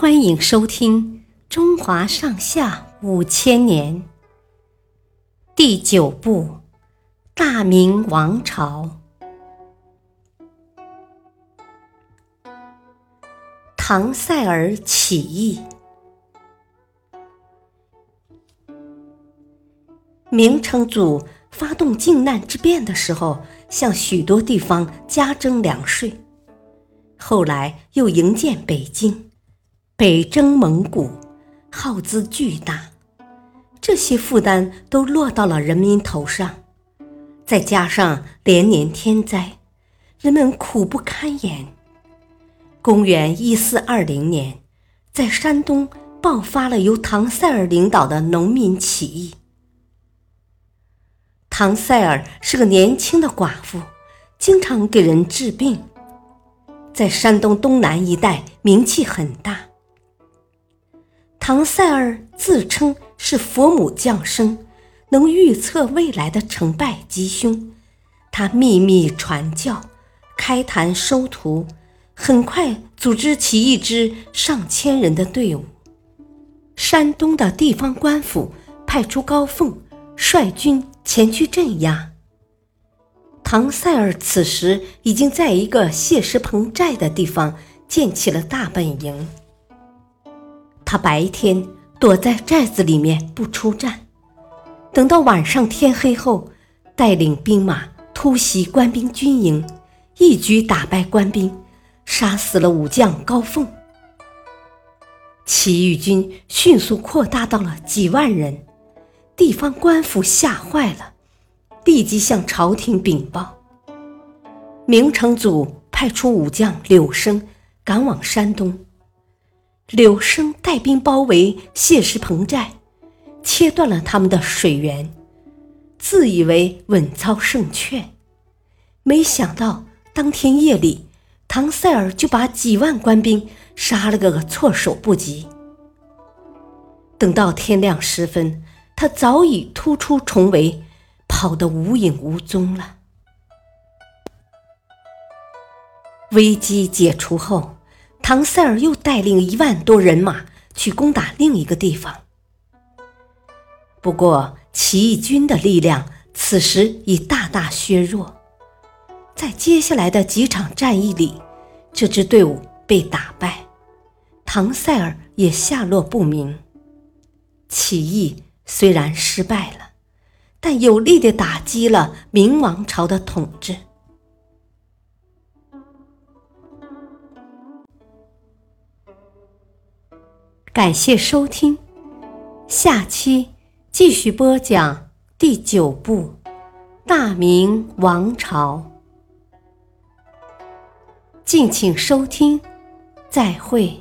欢迎收听《中华上下五千年》第九部《大明王朝》。唐塞尔起义。明成祖发动靖难之变的时候，向许多地方加征粮税，后来又营建北京。北征蒙古，耗资巨大，这些负担都落到了人民头上，再加上连年天灾，人们苦不堪言。公元一四二零年，在山东爆发了由唐塞尔领导的农民起义。唐塞尔是个年轻的寡妇，经常给人治病，在山东东南一带名气很大。唐塞尔自称是佛母降生，能预测未来的成败吉凶。他秘密传教，开坛收徒，很快组织起一支上千人的队伍。山东的地方官府派出高凤率军前去镇压。唐塞尔此时已经在一个谢石棚寨的地方建起了大本营。他白天躲在寨子里面不出战，等到晚上天黑后，带领兵马突袭官兵军营，一举打败官兵，杀死了武将高凤。起义军迅速扩大到了几万人，地方官府吓坏了，立即向朝廷禀报。明成祖派出武将柳生赶往山东。柳生带兵包围谢石棚寨，切断了他们的水源，自以为稳操胜券。没想到当天夜里，唐塞尔就把几万官兵杀了个措手不及。等到天亮时分，他早已突出重围，跑得无影无踪了。危机解除后。唐塞尔又带领一万多人马去攻打另一个地方，不过起义军的力量此时已大大削弱，在接下来的几场战役里，这支队伍被打败，唐塞尔也下落不明。起义虽然失败了，但有力地打击了明王朝的统治。感谢收听，下期继续播讲第九部《大明王朝》，敬请收听，再会。